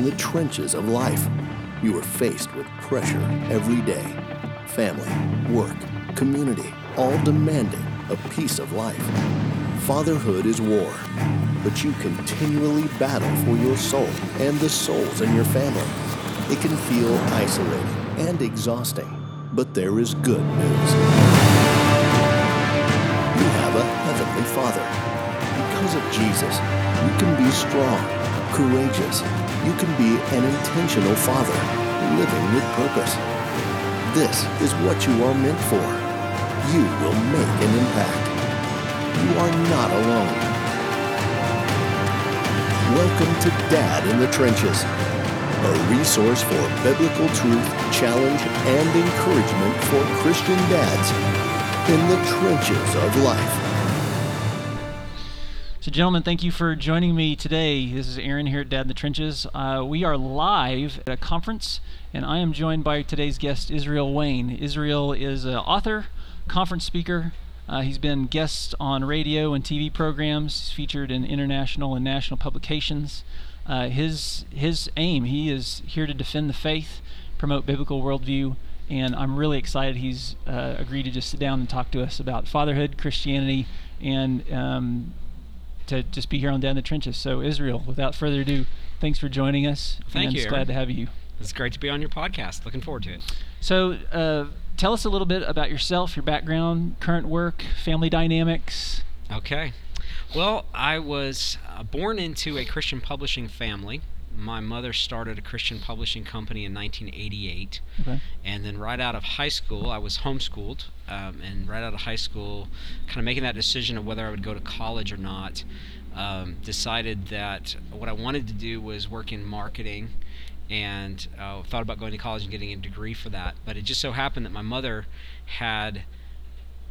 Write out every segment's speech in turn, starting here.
in the trenches of life. You are faced with pressure every day family, work, community, all demanding a piece of life. Fatherhood is war, but you continually battle for your soul and the souls in your family. It can feel isolating and exhausting, but there is good news. You have a Heavenly Father. Because of Jesus, you can be strong, courageous. You can be an intentional father, living with purpose. This is what you are meant for. You will make an impact. You are not alone. Welcome to Dad in the Trenches, a resource for biblical truth, challenge, and encouragement for Christian dads in the trenches of life. So, gentlemen, thank you for joining me today. This is Aaron here at Dad in the Trenches. Uh, we are live at a conference, and I am joined by today's guest, Israel Wayne. Israel is an author, conference speaker. Uh, he's been guest on radio and TV programs. He's featured in international and national publications. Uh, his his aim, he is here to defend the faith, promote biblical worldview, and I'm really excited he's uh, agreed to just sit down and talk to us about fatherhood, Christianity, and um, to just be here on Dad in the Trenches. So, Israel, without further ado, thanks for joining us. Thank you, It's glad to have you. It's great to be on your podcast. Looking forward to it. So, uh, tell us a little bit about yourself, your background, current work, family dynamics. Okay. Well, I was uh, born into a Christian publishing family. My mother started a Christian publishing company in 1988. Okay. And then right out of high school, I was homeschooled. Um, and right out of high school, kind of making that decision of whether I would go to college or not, um, decided that what I wanted to do was work in marketing and uh, thought about going to college and getting a degree for that. But it just so happened that my mother had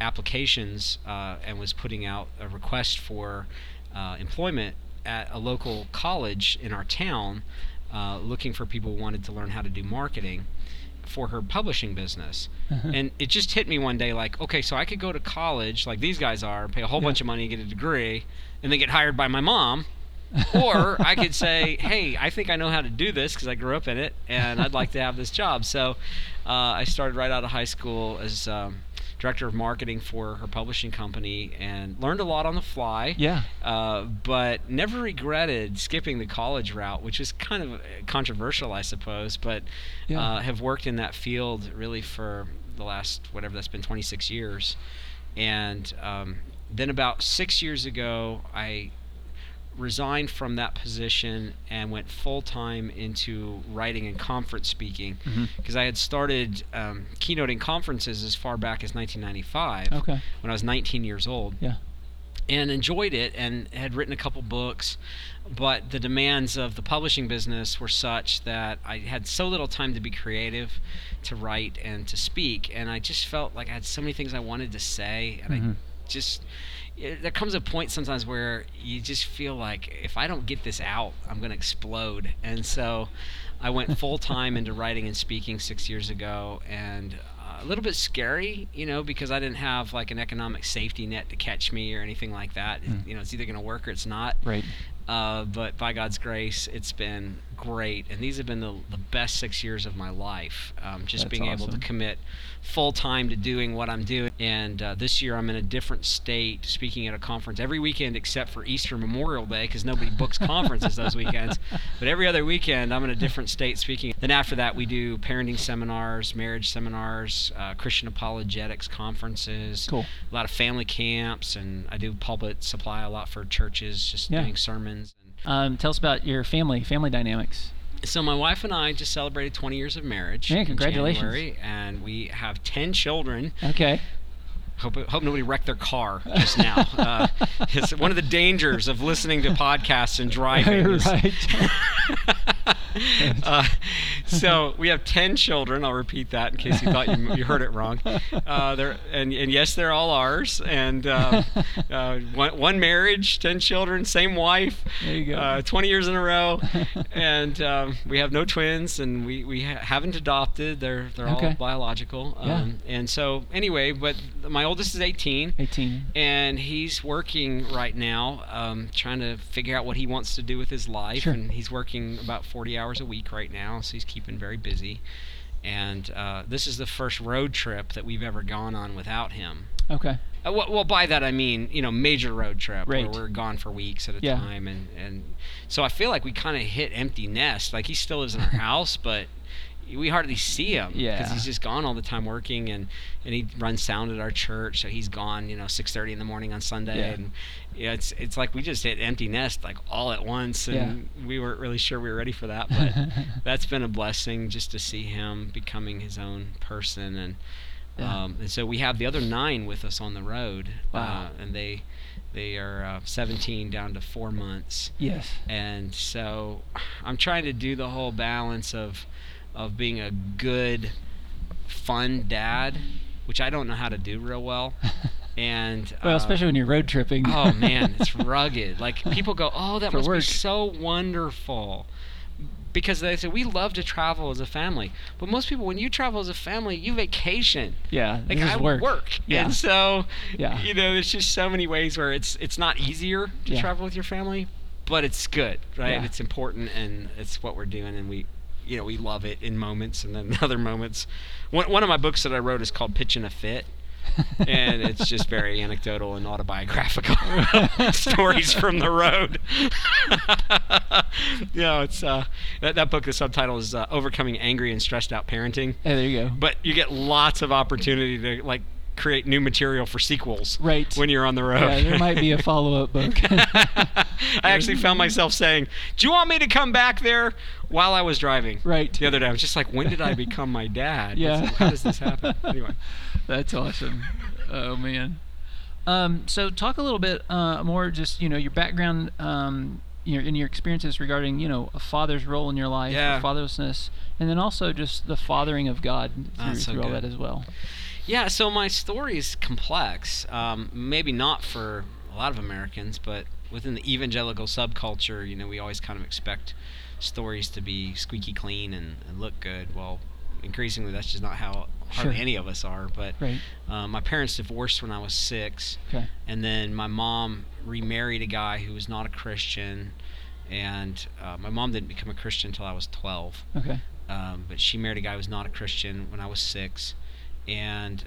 applications uh, and was putting out a request for uh, employment at a local college in our town, uh, looking for people who wanted to learn how to do marketing for her publishing business. and it just hit me one day like, okay, so I could go to college like these guys are, pay a whole bunch of money, get a degree, and then get hired by my mom. or I could say, "Hey, I think I know how to do this because I grew up in it, and I'd like to have this job." So, uh, I started right out of high school as um, director of marketing for her publishing company, and learned a lot on the fly. Yeah. Uh, but never regretted skipping the college route, which is kind of controversial, I suppose. But Yeah. uh, have worked in that field really for the last whatever that's been 26 years, and um, then about six years ago, I resigned from that position and went full time into writing and conference speaking because I had started um, keynoting conferences as far back as 1995 Okay. when I was 19 years old Yeah. and enjoyed it and had written a couple books but the demands of the publishing business were such that I had so little time to be creative to write and to speak and I just felt like I had so many things I wanted to say and Mhm. I just it, there comes a point sometimes where you just feel like if I don't get this out I'm going to explode and so I went full time into writing and speaking 6 years ago and uh, a little bit scary, you know, because I didn't have like an economic safety net to catch me or anything like that. Mm. You know, it's either going to work or it's not. Right. Uh, but by God's grace, it's been great, and these have been the, the best six years of my life. Um, just That's being able to commit full time to doing what I'm doing. And uh, this year, I'm in a different state, speaking at a conference every weekend except for Easter Memorial Day, because nobody books conferences those weekends. But every other weekend, I'm in a different state speaking. Then after that, we do parenting seminars, marriage seminars, uh, Christian apologetics conferences Cool. a lot of family camps and I do pulpit supply a lot for churches, just Yeah. doing sermons. Um, tell us about your family, family dynamics. So my wife and I just celebrated 20 years of marriage. Yeah, congratulations. January, and we have 10 children. Okay. Hope, hope nobody wrecked their car just now. Uh, it's one of the dangers of listening to podcasts and driving. is- right. uh, so we have 10 children. I'll repeat that in case you thought you, you heard it wrong. Uh, and, and yes, they're all ours. And uh, uh, one, one marriage, 10 children, same wife, There you go. uh, 20 years in a row. and um, we have no twins, and we, we ha- haven't adopted. They're, they're Okay. all biological. Yeah. Um, and so, anyway, but my oldest is 18 18. and he's working right now, um, trying to figure out what he wants to do with his life. Sure. And he's working about 40 hours a week right now, so he's keeping very busy. And uh, this is the first road trip that we've ever gone on without him. Okay. Uh, well, well, by that I mean, you know, major road trip Right. where we're gone for weeks at a Yeah. time, and and so I feel like we kind of hit empty nest. Like he still lives in our house, but we hardly see him because Yeah. he's just gone all the time working, and and he runs sound at our church, so he's gone, you know, six thirty in the morning on Sunday, Yeah. and yeah, it's it's like we just hit empty nest like all at once, and we weren't really sure we were ready for that, but that's been a blessing just to see him becoming his own person and. Yeah. Um, and so we have the other nine with us on the road, Wow. uh, and they they are uh, 17 down to four months, Yes. and so I'm trying to do the whole balance of of being a good, fun dad, which I don't know how to do real well, and Well, uh, especially when you're road tripping. oh man, it's rugged. Like people go, oh, that For must work. be so wonderful. Because they say we love to travel as a family, but most people, when you travel as a family, you vacation. yeah. Like I work. Yeah. and so Yeah. you know, there's just so many ways where it's it's not easier to Yeah. travel with your family, but it's good, right? Yeah. It's important, and it's what we're doing, and we, you know, we love it in moments, and then other moments. One one of my books that I wrote is called Pitching a Fit. and it's just very anecdotal and autobiographical stories from the road. you know, it's uh, that, that book. The subtitle is uh, "Overcoming Angry and Stressed Out Parenting." Hey, there you go. but you get lots of opportunity to like create new material for sequels Right. when you're on the road. yeah, there might be a follow-up book. I actually found myself saying, "Do you want me to come back there?" while I was driving. Right. The other day, I was just like, "When did I become my dad? Yeah. How does this happen?" Anyway. That's awesome. Oh man. Um, so talk a little bit uh, more, just you know, your background, um, your in your experiences regarding you know a father's role in your life, Yeah. fatherlessness, and then also just the fathering of God through, That's so through all that as well. Yeah, so my story is complex. Um, maybe not for a lot of Americans, but within the evangelical subculture, you know, we always kind of expect stories to be squeaky clean and, and look good. Well, increasingly, that's just not how hardly Sure. any of us are. But Right. um, my parents divorced when I was six, Okay. and then my mom remarried a guy who was not a Christian. And uh, my mom didn't become a Christian until I was 12 Okay. um, but she married a guy who was not a Christian when I was six, and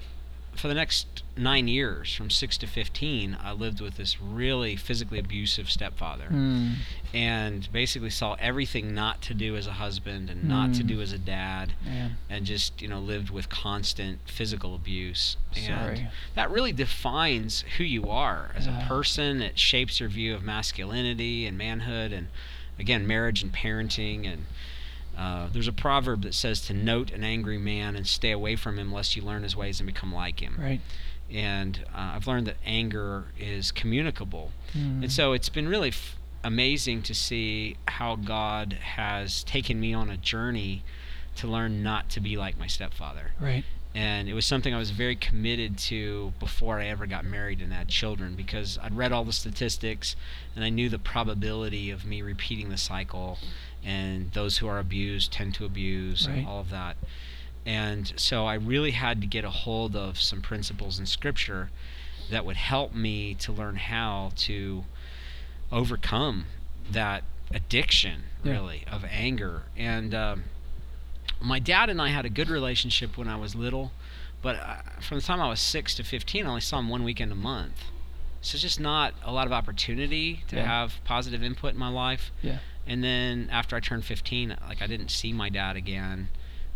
for the next nine years, from six to fifteen, I lived with this really physically abusive stepfather, Mm. and basically saw everything not to do as a husband and not to Mm. do as a dad, Man. and just you know lived with constant physical abuse. And Sorry. that really defines who you are as Yeah. a person. It shapes your view of masculinity and manhood, and again, marriage and parenting. And uh, there's a proverb that says to note an angry man and stay away from him, lest you learn his ways and become like him. Right. And uh, I've learned that anger is communicable. Mm. And so it's been really f- amazing to see how God has taken me on a journey to learn not to be like my stepfather. Right. And it was something I was very committed to before I ever got married and had children because I'd read all the statistics and I knew the probability of me repeating the cycle. And those who are abused tend to abuse, Right. and all of that. And so I really had to get a hold of some principles in Scripture that would help me to learn how to overcome that addiction, Yeah. really, of anger. And um, my dad and I had a good relationship when I was little, but uh, from the time I was six to 15, I only saw him one weekend a month. So just not a lot of opportunity to Yeah. have positive input in my life. Yeah. And then after I turned 15, like I didn't see my dad again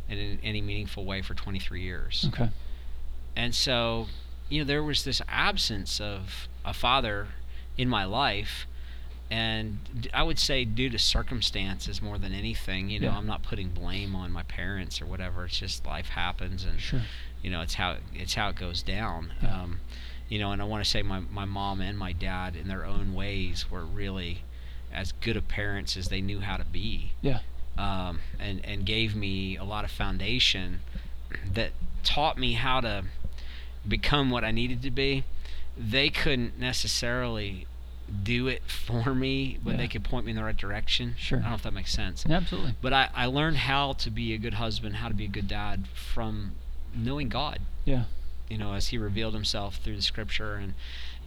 in any meaningful way for 23 years. Okay. And so, you know, there was this absence of a father in my life. And I would say, due to circumstances more than anything, you know, Yeah. I'm not putting blame on my parents or whatever. It's just life happens, and Sure. you know, it's how it's how it goes down. Yeah. Um, you know, and I want to say my my mom and my dad, in their own ways, were really as good of parents as they knew how to be Yeah. um, and and gave me a lot of foundation that taught me how to become what I needed to be. They couldn't necessarily do it for me, but Yeah. they could point me in the right direction. Sure. I don't know if that makes sense. Yeah, absolutely. But I, I learned how to be a good husband, how to be a good dad from knowing God, Yeah. you know, as He revealed Himself through the Scripture and,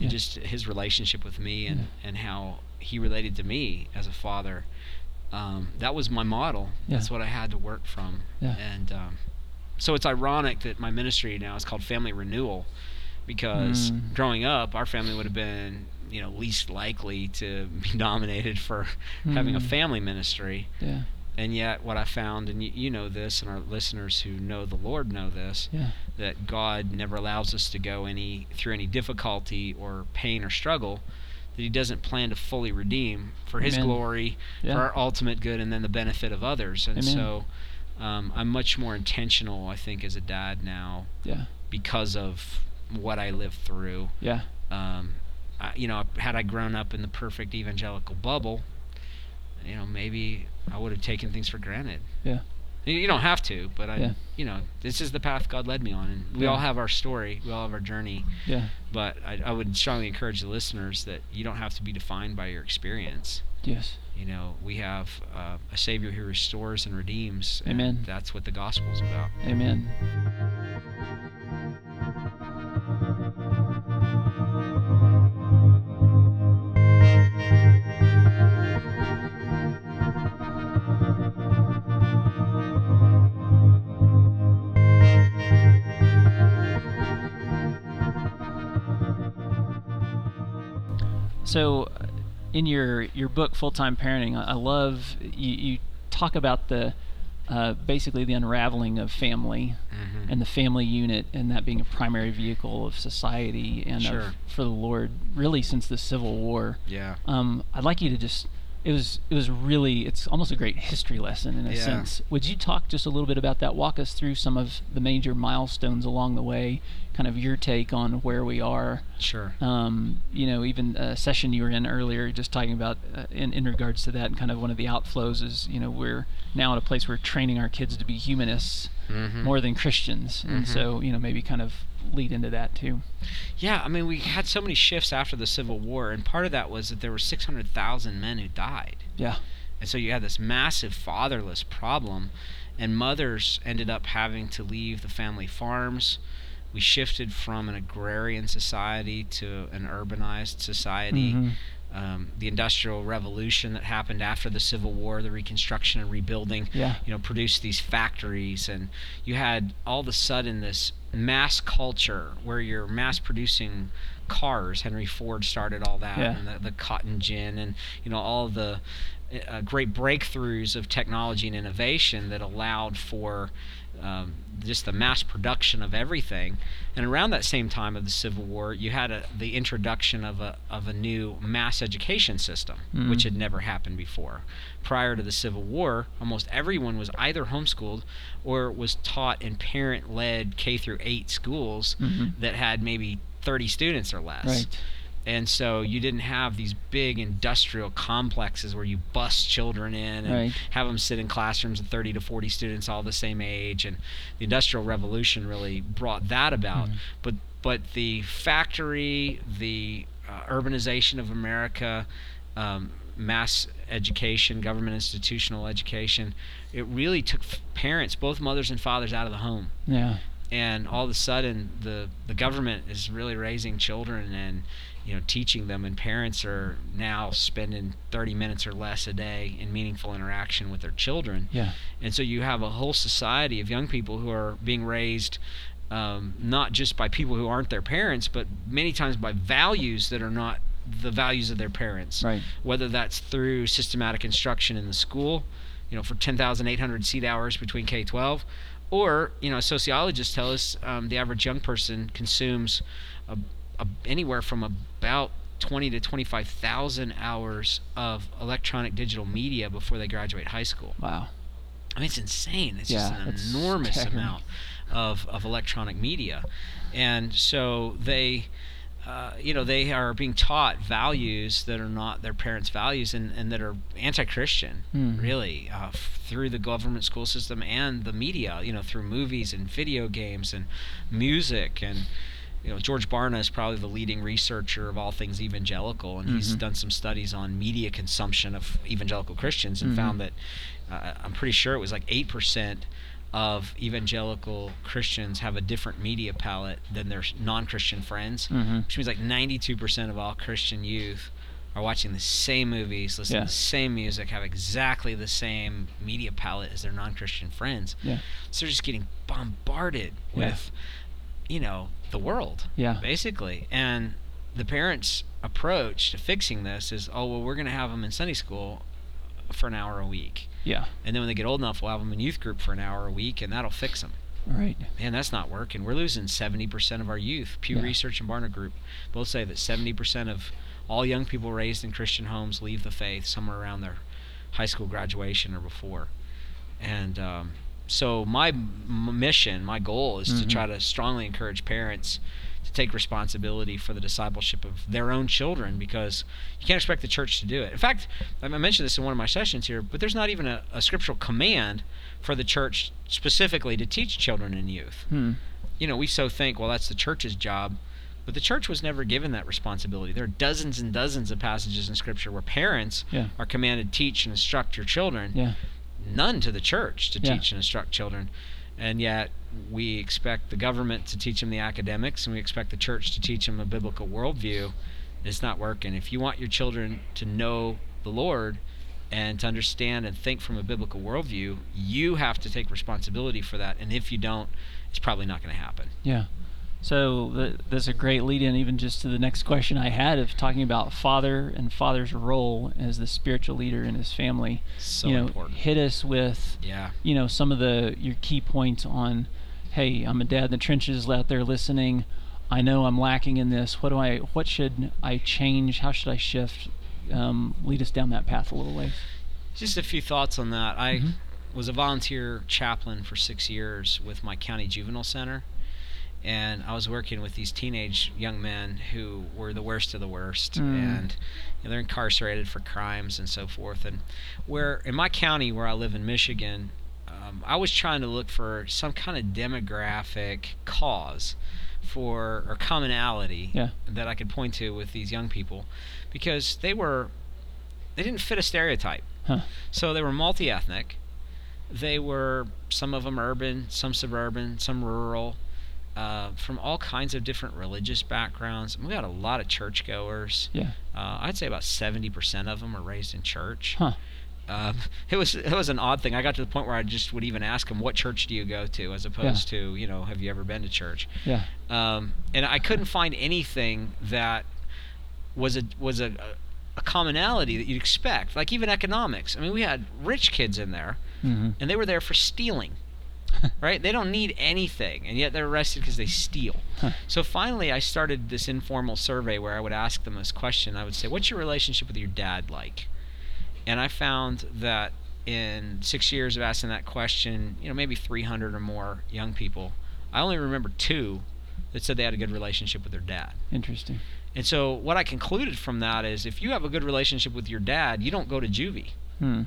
and Yeah. just His relationship with me and, and how He related to me as a father um, that was my model. Yeah. That's what I had to work from. Yeah. And um, so it's ironic that my ministry now is called Family Renewal, because Mm. growing up, our family would have been you know least likely to be nominated for having a Mm. family ministry. Yeah. And yet, what I found, and you, you know this, and our listeners who know the Lord know this, Yeah. that God never allows us to go any through any difficulty or pain or struggle that He doesn't plan to fully redeem for His Amen. glory, Yeah. for our ultimate good, and then the benefit of others. And Amen. so, um, I'm much more intentional, I think, as a dad now Yeah. because of what I lived through. Yeah. Um, I, you know, had I grown up in the perfect evangelical bubble, you know, maybe I would have taken things for granted. Yeah. You- don't have to, but I, Yeah. you know, this is the path God led me on, and we Yeah. all have our story, we all have our journey. Yeah. But I, I would strongly encourage the listeners that you don't have to be defined by your experience. Yes. You know, we have uh, a Savior who restores and redeems. and Amen. That's what the gospel's about. Amen. So, in your your book, Full Time Parenting, I love you, you talk about the uh, basically the unraveling of family Mhm. and the family unit, and that being a primary vehicle of society and Sure. of, for the Lord, really since the Civil War. Yeah. Um, I'd like you to just. It was it was really it's almost a great history lesson in a Yeah. sense. Would you talk just a little bit about that? Walk us through some of the major milestones along the way, kind of your take on where we are Sure. um, you know, even a session you were in earlier, just talking about uh, in, in regards to that, and kind of one of the outflows is, you know, we're now at a place where we're training our kids to be humanists Mhm. more than Christians, and Mhm. so you know maybe kind of lead into that too. Yeah, I mean, we had so many shifts after the Civil War, and part of that was that there were 600,000 men who died. Yeah, And so you had this massive fatherless problem, and mothers ended up having to leave the family farms. We shifted from an agrarian society to an urbanized society. Mhm. Um, the Industrial Revolution that happened after the Civil War, the Reconstruction and rebuilding, Yeah. you know, produced these factories, and you had all of a sudden this mass culture where you're mass producing cars. Henry Ford started all that, Yeah. and the, the cotton gin, and you know all the uh, great breakthroughs of technology and innovation that allowed for um, just the mass production of everything. And around that same time of the Civil War, you had a, the introduction of a of a new mass education system, Mhm. which had never happened before. Prior to the Civil War, almost everyone was either homeschooled or was taught in parent-led K through 8 schools Mhm. that had maybe 30 students or less. right. And so you didn't have these big industrial complexes where you bust children in and Right. have them sit in classrooms of 30 to 40 students all the same age. And the Industrial Revolution really brought that about. Mhm. But but the factory, the uh, urbanization of America, um, mass education, government institutional education, it really took f- parents, both mothers and fathers, out of the home Yeah. and all of a sudden the the government is really raising children and you know teaching them and parents are now spending 30 minutes or less a day in meaningful interaction with their children Yeah. and so you have a whole society of young people who are being raised um, not just by people who aren't their parents but many times by values that are not the values of their parents Right. whether that's through systematic instruction in the school, you know, for 10,800 seat hours between K-12, or you know, sociologists tell us um, the average young person consumes a, a, anywhere from about 20 to 25,000 hours of electronic digital media before they graduate high school. Wow. I mean, it's insane. It's Yeah, just an it's enormous staggering. amount of, of electronic media. And so they, uh, you know, they are being taught values that are not their parents' values and, and that are anti Christian, Mhm. really, uh, f- through the government school system and the media, you know, through movies and video games and music. And, you know, George Barna is probably the leading researcher of all things evangelical, and he's Mhm. done some studies on media consumption of evangelical Christians and Mhm. found that uh, I'm pretty sure it was like 8% of evangelical Christians have a different media palette than their non Christian friends, Mhm. which means like 92% of all Christian youth are watching the same movies, listening Yeah. to the same music, have exactly the same media palette as their non-Christian friends. Yeah. So they're just getting bombarded Yeah. with, you know, the world, Yeah. basically. And the parents' approach to fixing this is, oh well, we're going to have them in Sunday school for an hour a week, Yeah. and then when they get old enough, we'll have them in youth group for an hour a week, and that'll fix them. Right. Man, that's not working. We're losing 70% of our youth. Pew Yeah. Research and Barna Group both say that 70% of all young people raised in Christian homes leave the faith somewhere around their high school graduation or before. And um, so, my m- mission, my goal is to Mhm. try to strongly encourage parents to take responsibility for the discipleship of their own children because you can't expect the church to do it. In fact, I mentioned this in one of my sessions here, but there's not even a, a scriptural command for the church specifically to teach children and youth. Hmm. You know, we so think, well, that's the church's job, but the church was never given that responsibility. There are dozens and dozens of passages in Scripture where parents Yeah. are commanded to teach and instruct your children, Yeah. None to the church to Yeah. teach and instruct children. And yet, we expect the government to teach them the academics, and we expect the church to teach them a biblical worldview. It's not working. If you want your children to know the Lord and to understand and think from a biblical worldview, you have to take responsibility for that. And if you don't, it's probably not going to happen. Yeah. So th- that's a great lead in, even just to the next question I had of talking about father and father's role as the spiritual leader in his family. So you know, important. hit us with Yeah. you know some of the your key points on hey i'm a dad in the trenches out there listening i know i'm lacking in this what do i what should i change how should i shift um, lead us down that path a little ways Just a few thoughts on that. I Mhm. was a volunteer chaplain for six years with my county juvenile center, and I was working with these teenage young men who were the worst of the worst, Mm. and you know, they're incarcerated for crimes and so forth. And where in my county, where I live in Michigan, um, I was trying to look for some kind of demographic cause for or commonality Yeah. that I could point to with these young people, because they were they didn't fit a stereotype. huh So they were multi ethnic. They were, some of them urban, some suburban, some rural, uh, from all kinds of different religious backgrounds. We had a lot of churchgoers. yeah Uh, I'd say about 70% of them were raised in church. huh Um, it was it was an odd thing. I got to the point where I just would even ask them, "What church do you go to?" as opposed to, you know, "Have you ever been to church?" yeah um, and I couldn't find anything that was a was a, a commonality that you'd expect. Like even economics. I mean, we had rich kids in there, hmm and they were there for stealing. right? They don't need anything, and yet they're arrested because they steal. Huh. So finally, I started this informal survey where I would ask them this question. I would say, "What's your relationship with your dad like?" And I found that in six years of asking that question, you know, maybe 300 or more young people, I only remember two that said they had a good relationship with their dad. interesting And so what I concluded from that is if you have a good relationship with your dad, you don't go to juvie. hmm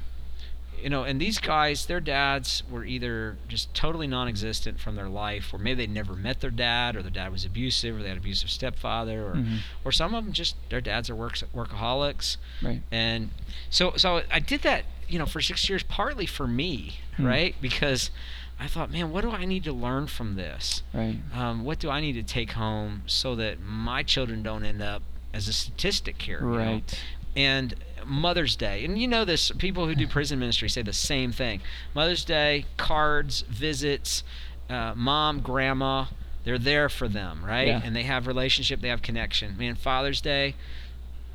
You know, and these guys, their dads were either just totally non-existent from their life, or maybe they'd never met their dad, or their dad was abusive, or they had an abusive stepfather, or, Mhm. or some of them just their dads are work, workaholics, right and so so I did that, you know, for six years, partly for me, Hmm. right? Because I thought, man, what do I need to learn from this? right Um, what do I need to take home so that my children don't end up as a statistic here? you know? right and Mother's Day. And you know this, people who do prison ministry say the same thing. Mother's Day, cards, visits, uh, mom, grandma, they're there for them, right? Yeah. And they have relationship, they have connection. Man, Father's Day,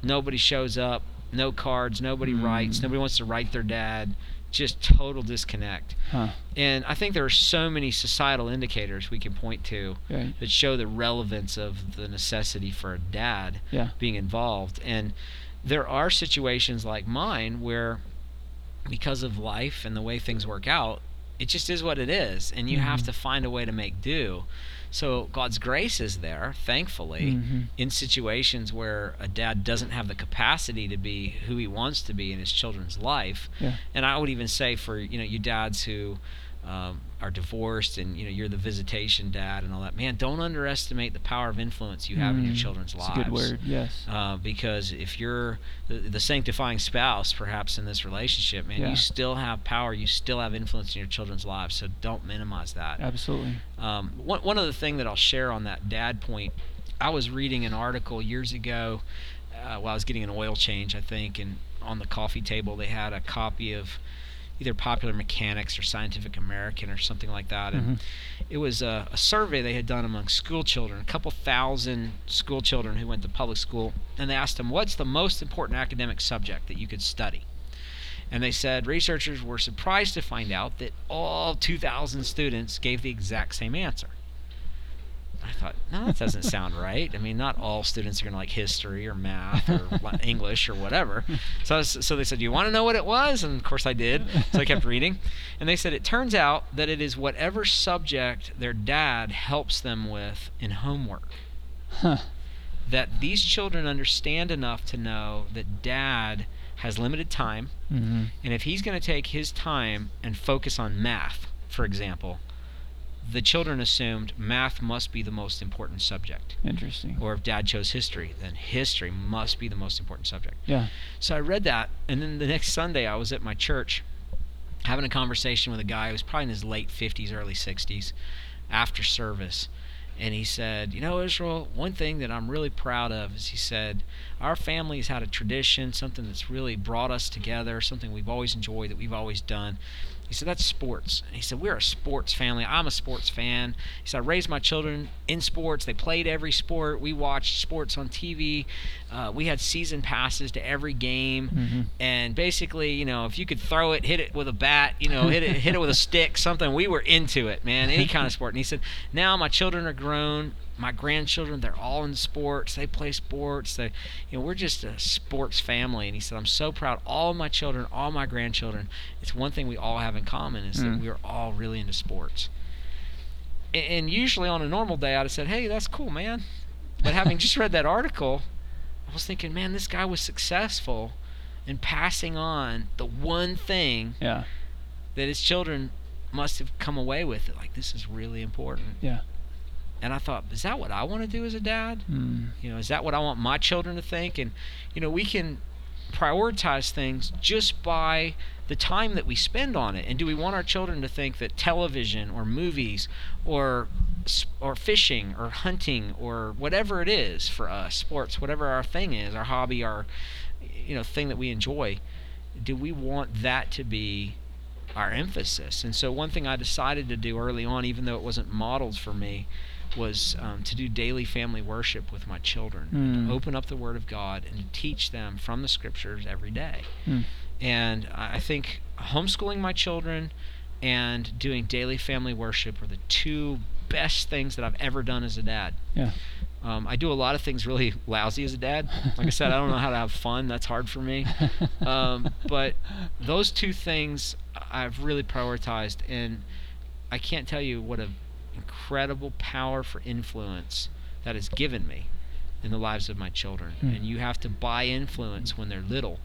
nobody shows up, no cards, nobody writes, Mm. nobody wants to write their dad. Just total disconnect. huh And I think there are so many societal indicators we can point to right that show the relevance of the necessity for a dad yeah being involved. And there are situations like mine where, because of life and the way things work out, it just is what it is. And you have Mhm. to find a way to make do. So God's grace is there, thankfully, Mhm. in situations where a dad doesn't have the capacity to be who he wants to be in his children's life. yeah And I would even say for you know you dads who um, are divorced and you know you're the visitation dad and all that. Man, don't underestimate the power of influence you have in your Mm, children's lives. a good word yes Uh, because if you're the, the sanctifying spouse, perhaps in this relationship, man, Yeah. you still have power. You still have influence in your children's lives. So don't minimize that. absolutely Um, one, one other thing that I'll share on that dad point, I was reading an article years ago uh, while I was getting an oil change, I think, and on the coffee table they had a copy of either Popular Mechanics or Scientific American or something like that, and Mhm. it was a, a survey they had done among school children, a couple thousand school children who went to public school, and they asked them, "What's the most important academic subject that you could study?" And they said researchers were surprised to find out that all 2,000 students gave the exact same answer. I thought, no, that doesn't sound right. I mean, not all students are going to like history or math or English or whatever. So, was, so they said, "Do you want to know what it was?" And of course, I did. So I kept reading, and they said it turns out that it is whatever subject their dad helps them with in homework. Huh. That these children understand enough to know that dad has limited time, hmm and if he's going to take his time and focus on math, for example, the children assumed math must be the most important subject. Interesting. Or if dad chose history, then history must be the most important subject. Yeah. So I read that, and then the next Sunday I was at my church having a conversation with a guy who was probably in his late 50s, early 60s after service. And he said, You know, Israel, one thing that I'm really proud of is he said, Our family has had a tradition, something that's really brought us together, something we've always enjoyed, that we've always done. He said, That's sports. And he said, We're a sports family. I'm a sports fan. He said, I raised my children in sports. They played every sport. We watched sports on TV. Uh, we had season passes to every game. Mhm. And basically, you know, if you could throw it, hit it with a bat, you know, hit it, hit it with a stick, something, we were into it, man. Any kind of sport. And he said, Now my children are grown. My grandchildren, they're all in sports. They play sports. They, you know, we're just a sports family. And he said, I'm so proud. All my children, all my grandchildren, it's one thing we all have in common is Mm. that we're all really into sports. A- And usually on a normal day, I'd have said, Hey, that's cool, man. But having just read that article, I was thinking, man, this guy was successful in passing on the one thing Yeah. that his children must have come away with. It Like, this is really important. Yeah. And I thought, is that what I want to do as a dad? Mm. You know, is that what I want my children to think? And, you know, we can prioritize things just by the time that we spend on it. And do we want our children to think that television or movies or or fishing or hunting or whatever it is for us, sports, whatever our thing is, our hobby, our you know, thing that we enjoy, do we want that to be our emphasis? And so one thing I decided to do early on, even though it wasn't modeled for me, was um, to do daily family worship with my children, Mm. to open up the Word of God and teach them from the Scriptures every day. Mm. And I think homeschooling my children and doing daily family worship are the two best things that I've ever done as a dad. Yeah. Um, I do a lot of things really lousy as a dad. Like I said, I don't know how to have fun. That's hard for me. Um, but those two things I've really prioritized, and I can't tell you what an incredible power for influence that has given me in the lives of my children. Hmm. And you have to buy influence when they're little.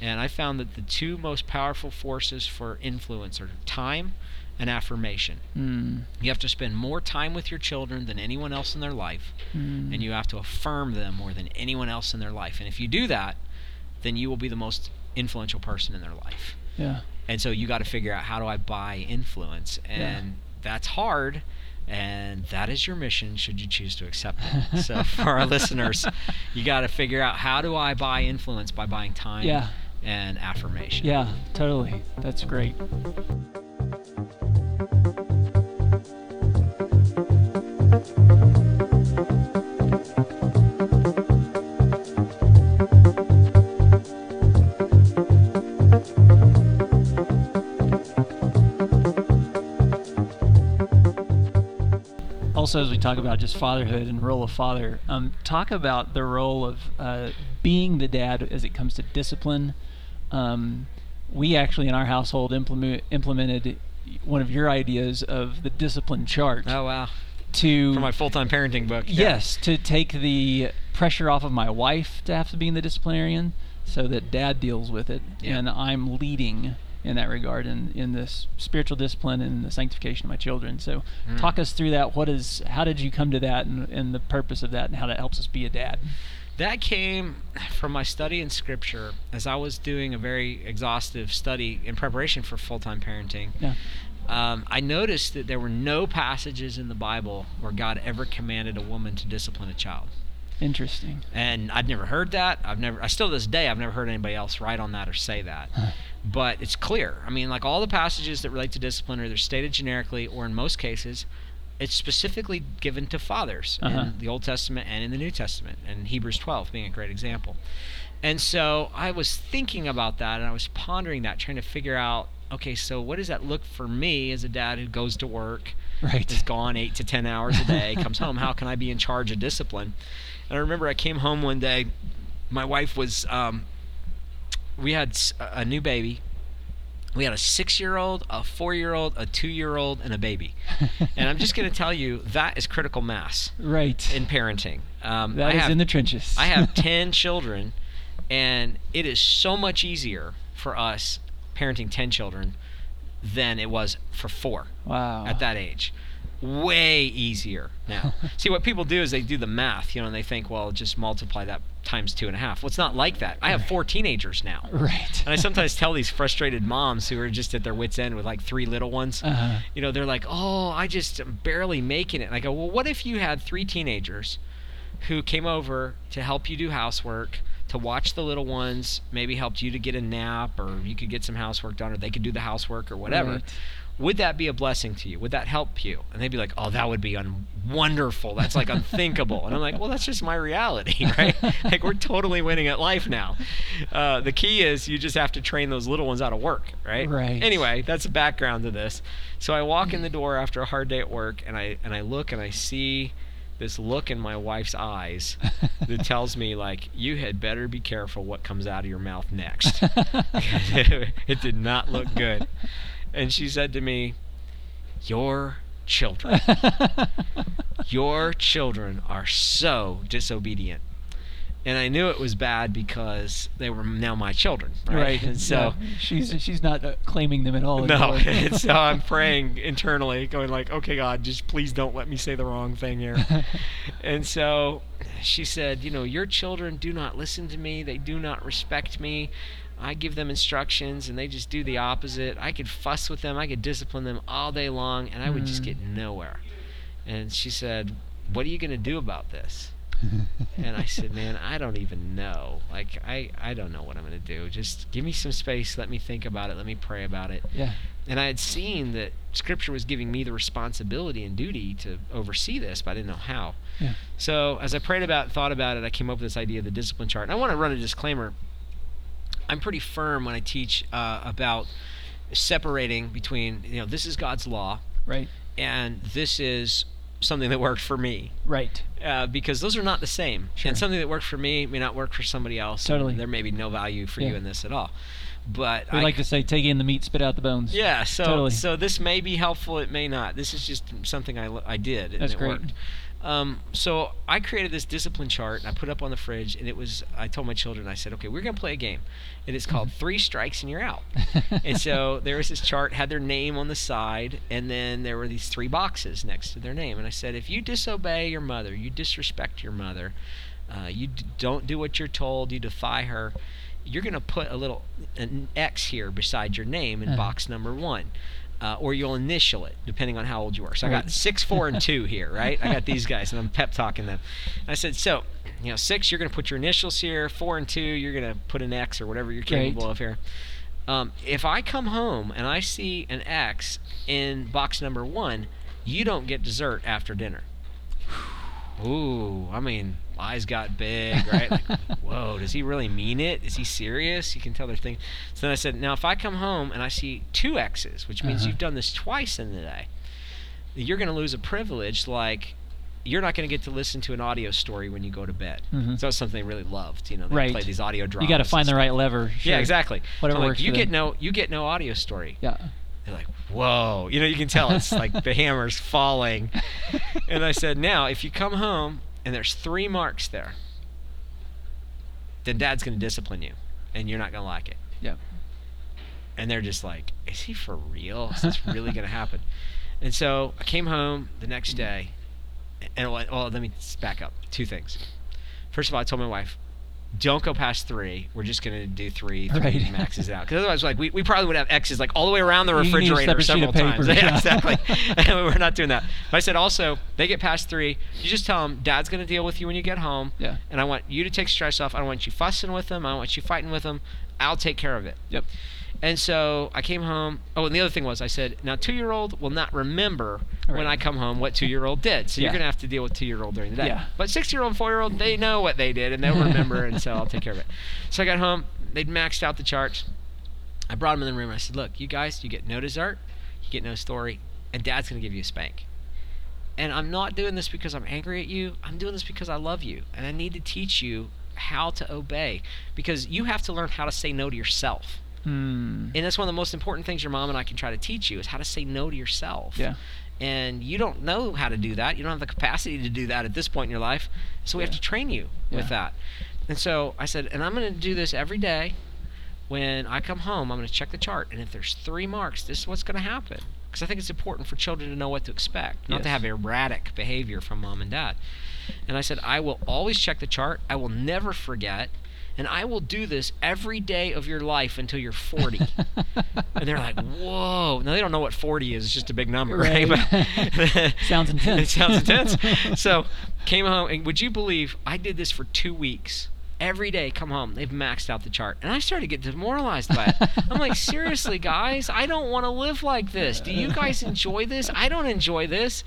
And I found that the two most powerful forces for influence are time and affirmation. Mm. You have to spend more time with your children than anyone else in their life Mm. and you have to affirm them more than anyone else in their life. And if you do that, then you will be the most influential person in their life. Yeah. And so you got to figure out how do I buy influence, and that's hard. And that is your mission, should you choose to accept it. so for our listeners, you got to figure out how do I buy influence by buying time Yeah. and affirmation. Yeah. Totally. That's great. Also as we talk about just fatherhood and role of father um, talk about the role of uh, being the dad as it comes to discipline um, we actually in our household implement, implemented one of your ideas of the discipline chart Oh wow! to For my full-time parenting book. yeah. yes to take the pressure off of my wife to have to be in the disciplinarian so that dad deals with it Yeah. and i'm leading in that regard in, in this spiritual discipline and the sanctification of my children so Mm. talk us through that what is how did you come to that and, and the purpose of that and how that helps us be a dad That came from my study in scripture as I was doing a very exhaustive study in preparation for full time parenting. yeah Um, I noticed that there were no passages in the Bible where God ever commanded a woman to discipline a child. Interesting. And I'd never heard that. I've never, I still to this day, I've never heard anybody else write on that or say that. But it's clear. I mean, like all the passages that relate to discipline are either stated generically or in most cases, it's specifically given to fathers Uh-huh. in the Old Testament and in the New Testament, and Hebrews 12 being a great example. And so I was thinking about that and I was pondering that, trying to figure out okay, so what does that look for me as a dad who goes to work, Right. is gone eight to 10 hours a day, comes home? How can I be in charge of discipline? And I remember I came home one day, my wife was, um, we had a new baby. We had a six year old, a four year old, a two year old, and a baby. and I'm just going to tell you that is critical mass Right. in parenting. Um, That I is have, in the trenches. I have 10 children, and it is so much easier for us parenting 10 children than it was for four wow. at that age. Way easier now. See, what people do is they do the math, you know, and they think, well, just multiply that times two and a half. Well, it's not like that. I have four teenagers now. Right. And I sometimes tell these frustrated moms who are just at their wits' end with like three little ones, Uh-huh. you know, they're like, oh, I just am barely making it. And I go, well, what if you had three teenagers who came over to help you do housework, to watch the little ones, maybe helped you to get a nap, or you could get some housework done, or they could do the housework, or whatever. Right. Would that be a blessing to you? Would that help you? And they'd be like, "Oh, that would be un- wonderful. That's like unthinkable." And I'm like, "Well, that's just my reality, right? like we're totally winning at life now. Uh, the key is you just have to train those little ones out of work, right? Right. Anyway, that's the background to this. So I walk in the door after a hard day at work, and I and I look and I see this look in my wife's eyes that tells me like you had better be careful what comes out of your mouth next. it did not look good. And she said to me, "Your children, your children are so disobedient." And I knew it was bad because they were now my children, right? Right. And so yeah. she's she's not uh, claiming them at all. no, and so I'm praying internally, going like, "Okay, God, just please don't let me say the wrong thing here." and so she said, "You know, your children do not listen to me. They do not respect me. I give them instructions, and they just do the opposite. I could fuss with them, I could discipline them all day long, and I would just Mm. get nowhere." And she said, "What are you going to do about this?" and I said, "Man, I don't even know. Like, I I don't know what I'm going to do. Just give me some space. Let me think about it. Let me pray about it." yeah. And I had seen that Scripture was giving me the responsibility and duty to oversee this, but I didn't know how. Yeah. So as I prayed about, thought about it, I came up with this idea of the discipline chart. And I want to run a disclaimer. I'm pretty firm when I teach uh, about separating between, you know, this is God's law Right. and this is something that worked for me Right. uh, because those are not the same. Sure. And something that worked for me may not work for somebody else. Totally. There may be no value for you in this at all. But We I like to say, take in the meat, spit out the bones. yeah, so Totally. so this may be helpful. It may not. This is just something I, I did and That's it great. worked. Um, so I created this discipline chart and I put it up on the fridge and it was I told my children I said okay we're gonna play a game and it's called three strikes and you're out and so there was this chart had their name on the side and then there were these three boxes next to their name and I said if you disobey your mother you disrespect your mother uh, you d- don't do what you're told you defy her you're going to put a little an X here beside your name in Uh-huh. box number one. Uh, or you'll initial it depending on how old you are. So I got six, four, and two here, right? I got these guys, and I'm pep talking them. I said, so, you know, six, you're going to put your initials here. Four and two, you're going to put an X or whatever you're capable of here. Um, if I come home and I see an X in box number one, you don't get dessert after dinner. Ooh, I mean, eyes got big, right? Like, whoa, does he really mean it? Is he serious? You can tell they're thinking. So then I said, now if I come home and I see two X's, which means Uh-huh. you've done this twice in the day, you're going to lose a privilege like you're not going to get to listen to an audio story when you go to bed. Mhm. So that's something they really loved. You know, they Right. play these audio dramas. You got to find the right lever. Yeah, exactly. Whatever so like, works you get them. no, you get no audio story. Yeah. They're like, whoa. You know, you can tell it's like the hammer's falling. And I said, now, if you come home and there's three marks there, then dad's going to discipline you and you're not going to like it. Yeah. And they're just like, is he for real? Is this really going to happen? And so I came home the next day. And well, well, let me back up. Two things. First of all, I told my wife, don't go past three. We're just gonna do three. Three Right. maxes out. Because otherwise, like we, we probably would have X's like all the way around the You need a refrigerator several times. yeah, yeah. exactly. We're not doing that. But I said also, they get past three. You just tell them, Dad's gonna deal with you when you get home. Yeah. And I want you to take stress off. I don't want you fussing with them. I don't want you fighting with them. I'll take care of it. Yep. And so I came home. Oh, and the other thing was, I said, now two year old will not remember when I come home what two year old did. So you're going to have to deal with two year old during the day. Yeah. But six year old and four year old, they know what they did and they'll remember. and so I'll take care of it. So I got home. They'd maxed out the charts. I brought them in the room and I said, look, you guys, you get no dessert, you get no story, and dad's going to give you a spank. And I'm not doing this because I'm angry at you. I'm doing this because I love you. And I need to teach you how to obey because you have to learn how to say no to yourself. Hmm. And that's one of the most important things your mom and I can try to teach you is how to say no to yourself. Yeah. And you don't know how to do that. You don't have the capacity to do that at this point in your life. So we have to train you Yeah. with that. And so I said, and I'm going to do this every day. When I come home, I'm going to check the chart. And if there's three marks, this is what's going to happen. Because I think it's important for children to know what to expect, not to have erratic behavior from mom and dad. And I said, I will always check the chart. I will never forget. And I will do this every day of your life until you're 40. and they're like, whoa. Now, they don't know what 40 is. It's just a big number, right? Right. But Sounds intense. it sounds intense. so, came home. And would you believe I did this for two weeks? Every day, come home. They've maxed out the chart. And I started to get demoralized by it. I'm like, seriously, guys, I don't want to live like this. Do you guys enjoy this? I don't enjoy this.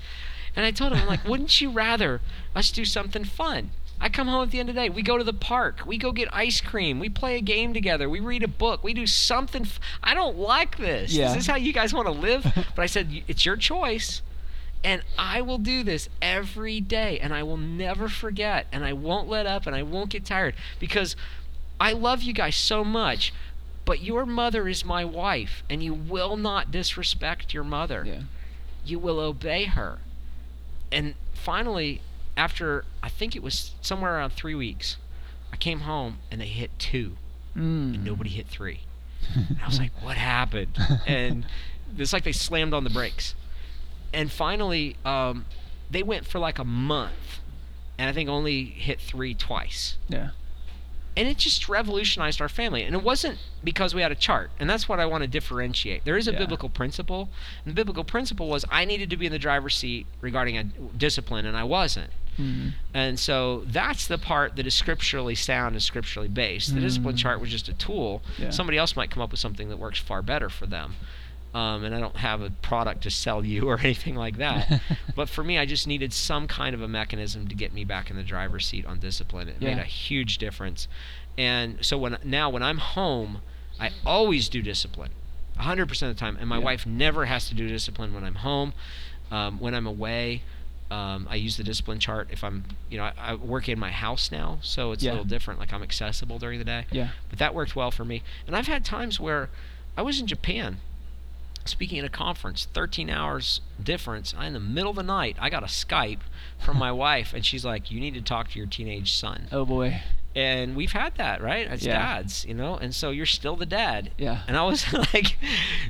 And I told him, I'm like, wouldn't you rather us do something fun? I come home at the end of the day. We go to the park. We go get ice cream. We play a game together. We read a book. We do something. F- I don't like this. Yeah. Is this how you guys want to live? But I said, it's your choice. And I will do this every day. And I will never forget. And I won't let up. And I won't get tired. Because I love you guys so much. But your mother is my wife. And you will not disrespect your mother yeah. you will obey her. And finally, after I think it was somewhere around three weeks, I came home and they hit two, Mm. and nobody hit three. And I was like, what happened? And it's like they slammed on the brakes. And finally, um, they went for like a month, and I think only hit three twice Yeah. and it just revolutionized our family. And it wasn't because we had a chart, and that's what I want to differentiate. There is a Yeah. biblical principle, and the biblical principle was I needed to be in the driver's seat regarding a discipline, and I wasn't. Mm. And so that's the part that is scripturally sound and scripturally based. The discipline Mm. chart was just a tool. Yeah. Somebody else might come up with something that works far better for them. Um, and I don't have a product to sell you or anything like that. but for me, I just needed some kind of a mechanism to get me back in the driver's seat on discipline. It made a huge difference. And so when now when I'm home, I always do discipline, 100% of the time. And my Yeah. wife never has to do discipline when I'm home. Um, when I'm away, um, I use the discipline chart. If I'm, you know, I, I work in my house now, so it's Yeah. a little different. Like I'm accessible during the day. Yeah. But that worked well for me. And I've had times where I was in Japan speaking at a conference, 13 hours difference. I, in the middle of the night, I got a Skype from my wife, and she's like, "You need to talk to your teenage son." Oh boy. And we've had that, right? As Yeah. dads, you know. And so you're still the dad. Yeah. And I was like,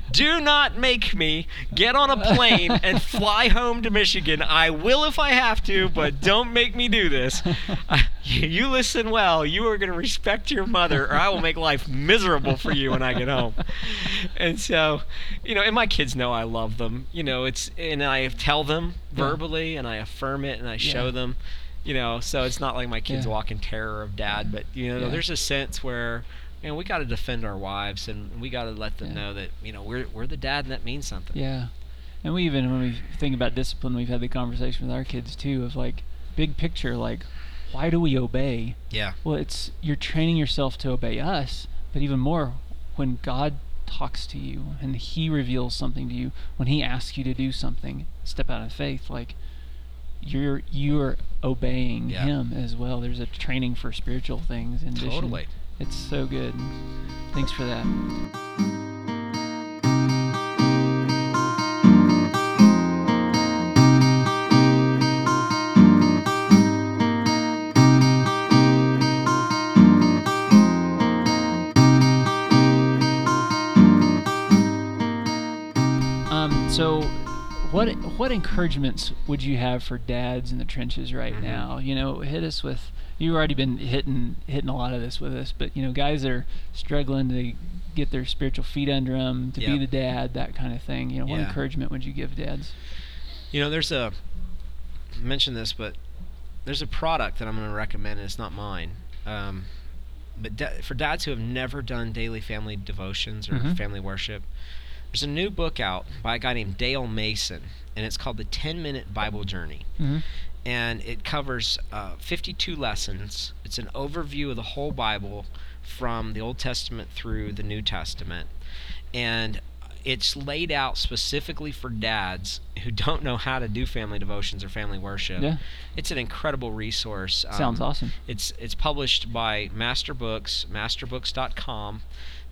"Do not make me get on a plane and fly home to Michigan. I will if I have to, but don't make me do this. Uh, I, you listen well. You are going to respect your mother, or I will make life miserable for you when I get home." And so, you know, and my kids know I love them. You know, it's and I tell them Yeah. verbally, and I affirm it, and I show Yeah. them. You know, so it's not like my kids Yeah. walk in terror of dad, but you know, Yeah. there's a sense where you know, we got to defend our wives and we got to let them Yeah. know that you know we're we're the dad and that means something. Yeah. And we even when we think about discipline, we've had the conversation with our kids too of like big picture, like why do we obey? Yeah. Well, it's you're training yourself to obey us, but even more when God talks to you and he reveals something to you, when he asks you to do something, step out of faith, like you're you're obeying Yeah. him as well. There's a training for spiritual things in addition. Totally. It's so good. Thanks for that. What encouragements would you have for dads in the trenches right Mhm. now? You know, hit us with you've already been hitting hitting a lot of this with us, but you know, guys are struggling to get their spiritual feet under them, to be the dad, that kind of thing. You know, what Yeah. encouragement would you give dads? You know, there's a I mentioned this, but there's a product that I'm going to recommend, and it's not mine. Um, but da- for dads who have never done daily family devotions or Mhm. family worship, there's a new book out by a guy named Dale Mason, and it's called The 10 Minute Bible Journey. Mm-hmm. and it covers uh, 52 lessons. It's an overview of the whole Bible from the Old Testament through the New Testament. And it's laid out specifically for dads who don't know how to do family devotions or family worship. Yeah. It's an incredible resource. Sounds Um, awesome. It's it's published by Master Books, masterbooks.com.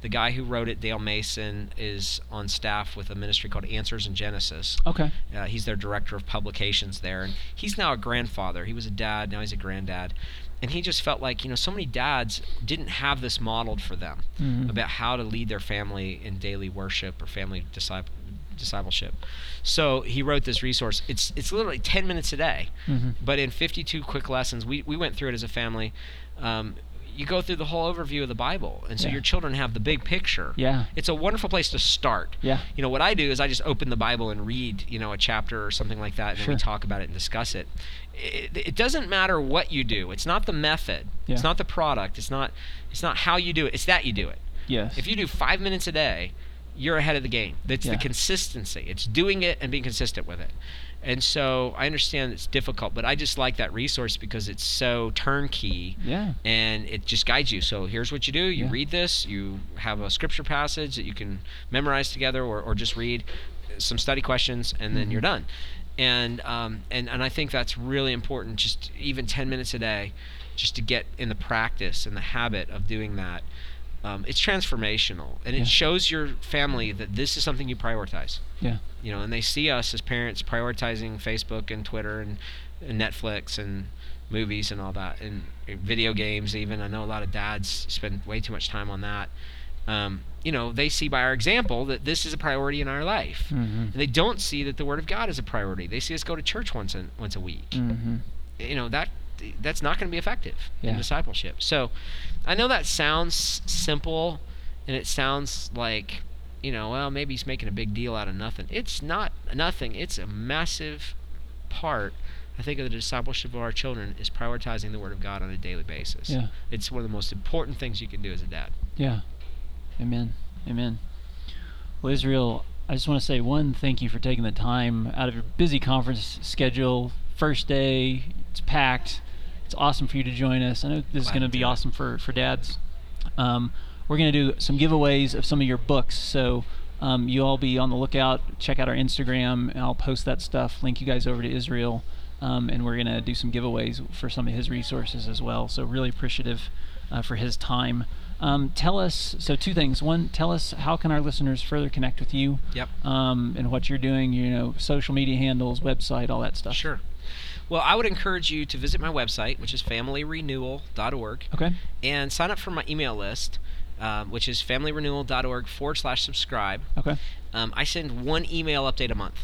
The guy who wrote it, Dale Mason, is on staff with a ministry called Answers in Genesis. Okay. Uh, he's their director of publications there, and he's now a grandfather. He was a dad, now he's a granddad, and he just felt like you know so many dads didn't have this modeled for them Mhm. about how to lead their family in daily worship or family disciple, discipleship. So he wrote this resource. It's it's literally 10 minutes a day, Mm-hmm. but in 52 quick lessons. We we went through it as a family. Um, you go through the whole overview of the Bible, and so Yeah. your children have the big picture. Yeah. It's a wonderful place to start Yeah. you know what I do is I just open the Bible and read you know a chapter or something like that, and then we talk about it and discuss it. it. It doesn't matter what you do. It's not the method. Yeah. It's not the product. It's not. It's not how you do it. It's that you do it. Yes. If you do five minutes a day, you're ahead of the game. It's Yeah. the consistency. It's doing it and being consistent with it. And so I understand it's difficult, but I just like that resource because it's so turnkey yeah. and it just guides you. So here's what you do: you Yeah. read this, you have a scripture passage that you can memorize together, or, or just read some study questions, and then Mhm. you're done. And um, and and I think that's really important. Just even 10 minutes a day, just to get in the practice and the habit of doing that. Um, it's transformational, and Yeah. it shows your family that this is something you prioritize Yeah. you know, and they see us as parents prioritizing Facebook and Twitter and, and Netflix and movies and all that, and video games. Even I know a lot of dads spend way too much time on that. Um, you know, they see by our example that this is a priority in our life, Mm-hmm. and they don't see that the Word of God is a priority. They see us go to church once a, once a week. Mm-hmm. You know that that's not going to be effective in discipleship. So, I know that sounds simple, and it sounds like you know, well, maybe he's making a big deal out of nothing. It's not nothing. It's a massive part, I think, of the discipleship of our children is prioritizing the Word of God on a daily basis. Yeah. It's one of the most important things you can do as a dad. Yeah. Amen. Amen. Well, Israel, I just want to say one, thank you for taking the time out of your busy conference schedule. First day, it's packed. It's awesome for you to join us. I know this is going to be awesome for, for dads. Um, we're going to do some giveaways of some of your books. So um, you all be on the lookout. Check out our Instagram, and I'll post that stuff. Link you guys over to Israel. Um, and we're going to do some giveaways for some of his resources as well. So really appreciative uh, for his time. Um, tell us so two things. One, tell us how can our listeners further connect with you Yep. um, and what you're doing. You know, social media handles, website, all that stuff. Sure. Well, I would encourage you to visit my website, which is familyrenewal.org, Okay. and sign up for my email list, um, which is familyrenewal.org forward slash subscribe. Okay. Um, I send one email update a month.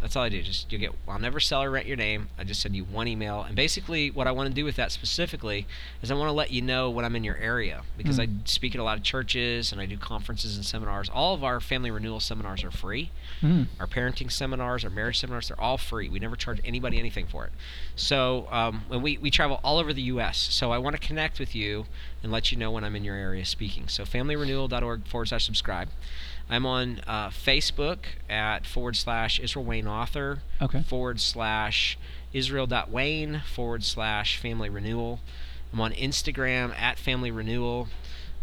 That's all I do. Just you get. I'll never sell or rent your name. I just send you one email, and basically, what I want to do with that specifically is I want to let you know when I'm in your area because Mm. I speak at a lot of churches and I do conferences and seminars. All of our family renewal seminars are free. Mm. Our parenting seminars, our marriage seminars, they're all free. We never charge anybody anything for it. So um, when we, we travel all over the U.S., so I want to connect with you and let you know when I'm in your area speaking. So familyrenewal.org forward slash subscribe. I'm on uh, Facebook at forward slash Israel Wayne Author, Okay. forward slash Israel.Wayne, forward slash Family Renewal. I'm on Instagram at Family Renewal.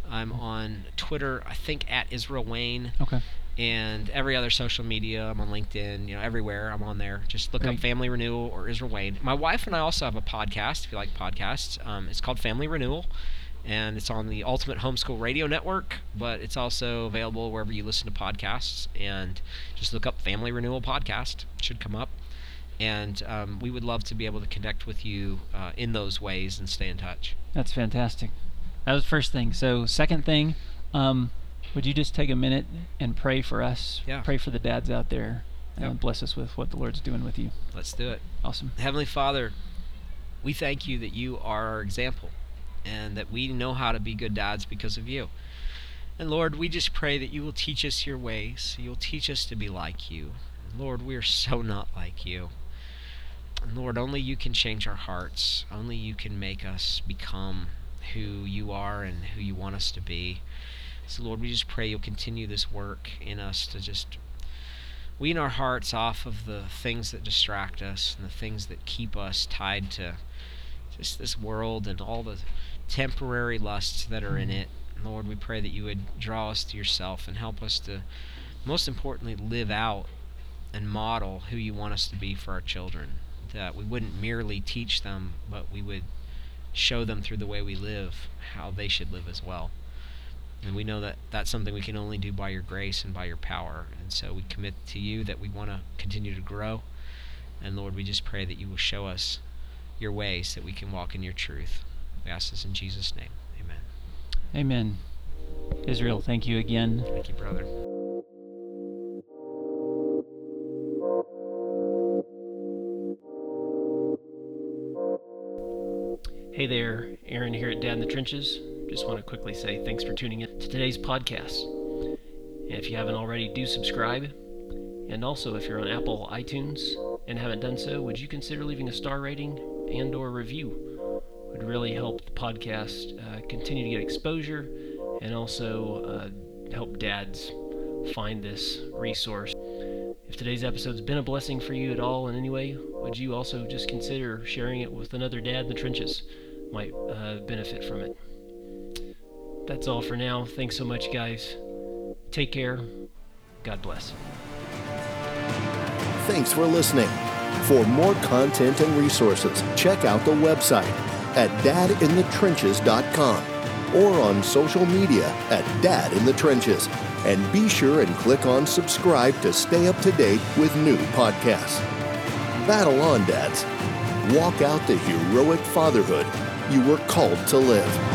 I'm on Twitter, I think at Israel Wayne Okay. and every other social media. I'm on LinkedIn, you know, everywhere. I'm on there. Just look Great. up Family Renewal or Israel Wayne. My wife and I also have a podcast. If you like podcasts, um, it's called Family Renewal, and it's on the Ultimate Homeschool Radio Network. But it's also available wherever you listen to podcasts. And just look up Family Renewal Podcast. It should come up. And um, we would love to be able to connect with you uh, in those ways and stay in touch. That's fantastic. That was the first thing. So second thing, um, would you just take a minute and pray for us? Yeah. Pray for the dads out there. Yep. And bless us with what the Lord's doing with you. Let's do it. Awesome. Heavenly Father, We thank you that you are our example and that we know how to be good dads because of you. And Lord, we just pray that you will teach us your ways. You'll teach us to be like you. Lord, we are so not like you. And Lord, only you can change our hearts. Only you can make us become who you are and who you want us to be. So, Lord, we just pray you'll continue this work in us to just wean our hearts off of the things that distract us and the things that keep us tied to just this world and all the temporary lusts that are in it. Lord, we pray that you would draw us to yourself and help us to, most importantly, live out and model who you want us to be for our children. That we wouldn't merely teach them, but we would show them through the way we live how they should live as well. And we know that that's something we can only do by your grace and by your power. And so we commit to you that we want to continue to grow. And Lord, we just pray that you will show us your ways that we can walk in your truth. We ask this in Jesus' name. Amen. Amen. Israel, thank you again. Thank you, brother. Hey there, Aaron here at Dad in the Trenches. Just want to quickly say thanks for tuning in to today's podcast. And if you haven't already, do subscribe. And also, if you're on Apple iTunes and haven't done so, would you consider leaving a star rating and or review? Would really help the podcast uh, continue to get exposure and also uh, help dads find this resource. If today's episode's been a blessing for you at all in any way, would you also just consider sharing it with another dad in the trenches? Might uh, benefit from it. That's all for now. Thanks so much, guys. Take care. God bless. Thanks for listening. For more content and resources, check out the website at dadinthetrenches.com or on social media at Dad in the Trenches. And be sure and click on subscribe to stay up to date with new podcasts. Battle on, dads. Walk out the heroic fatherhood you were called to live.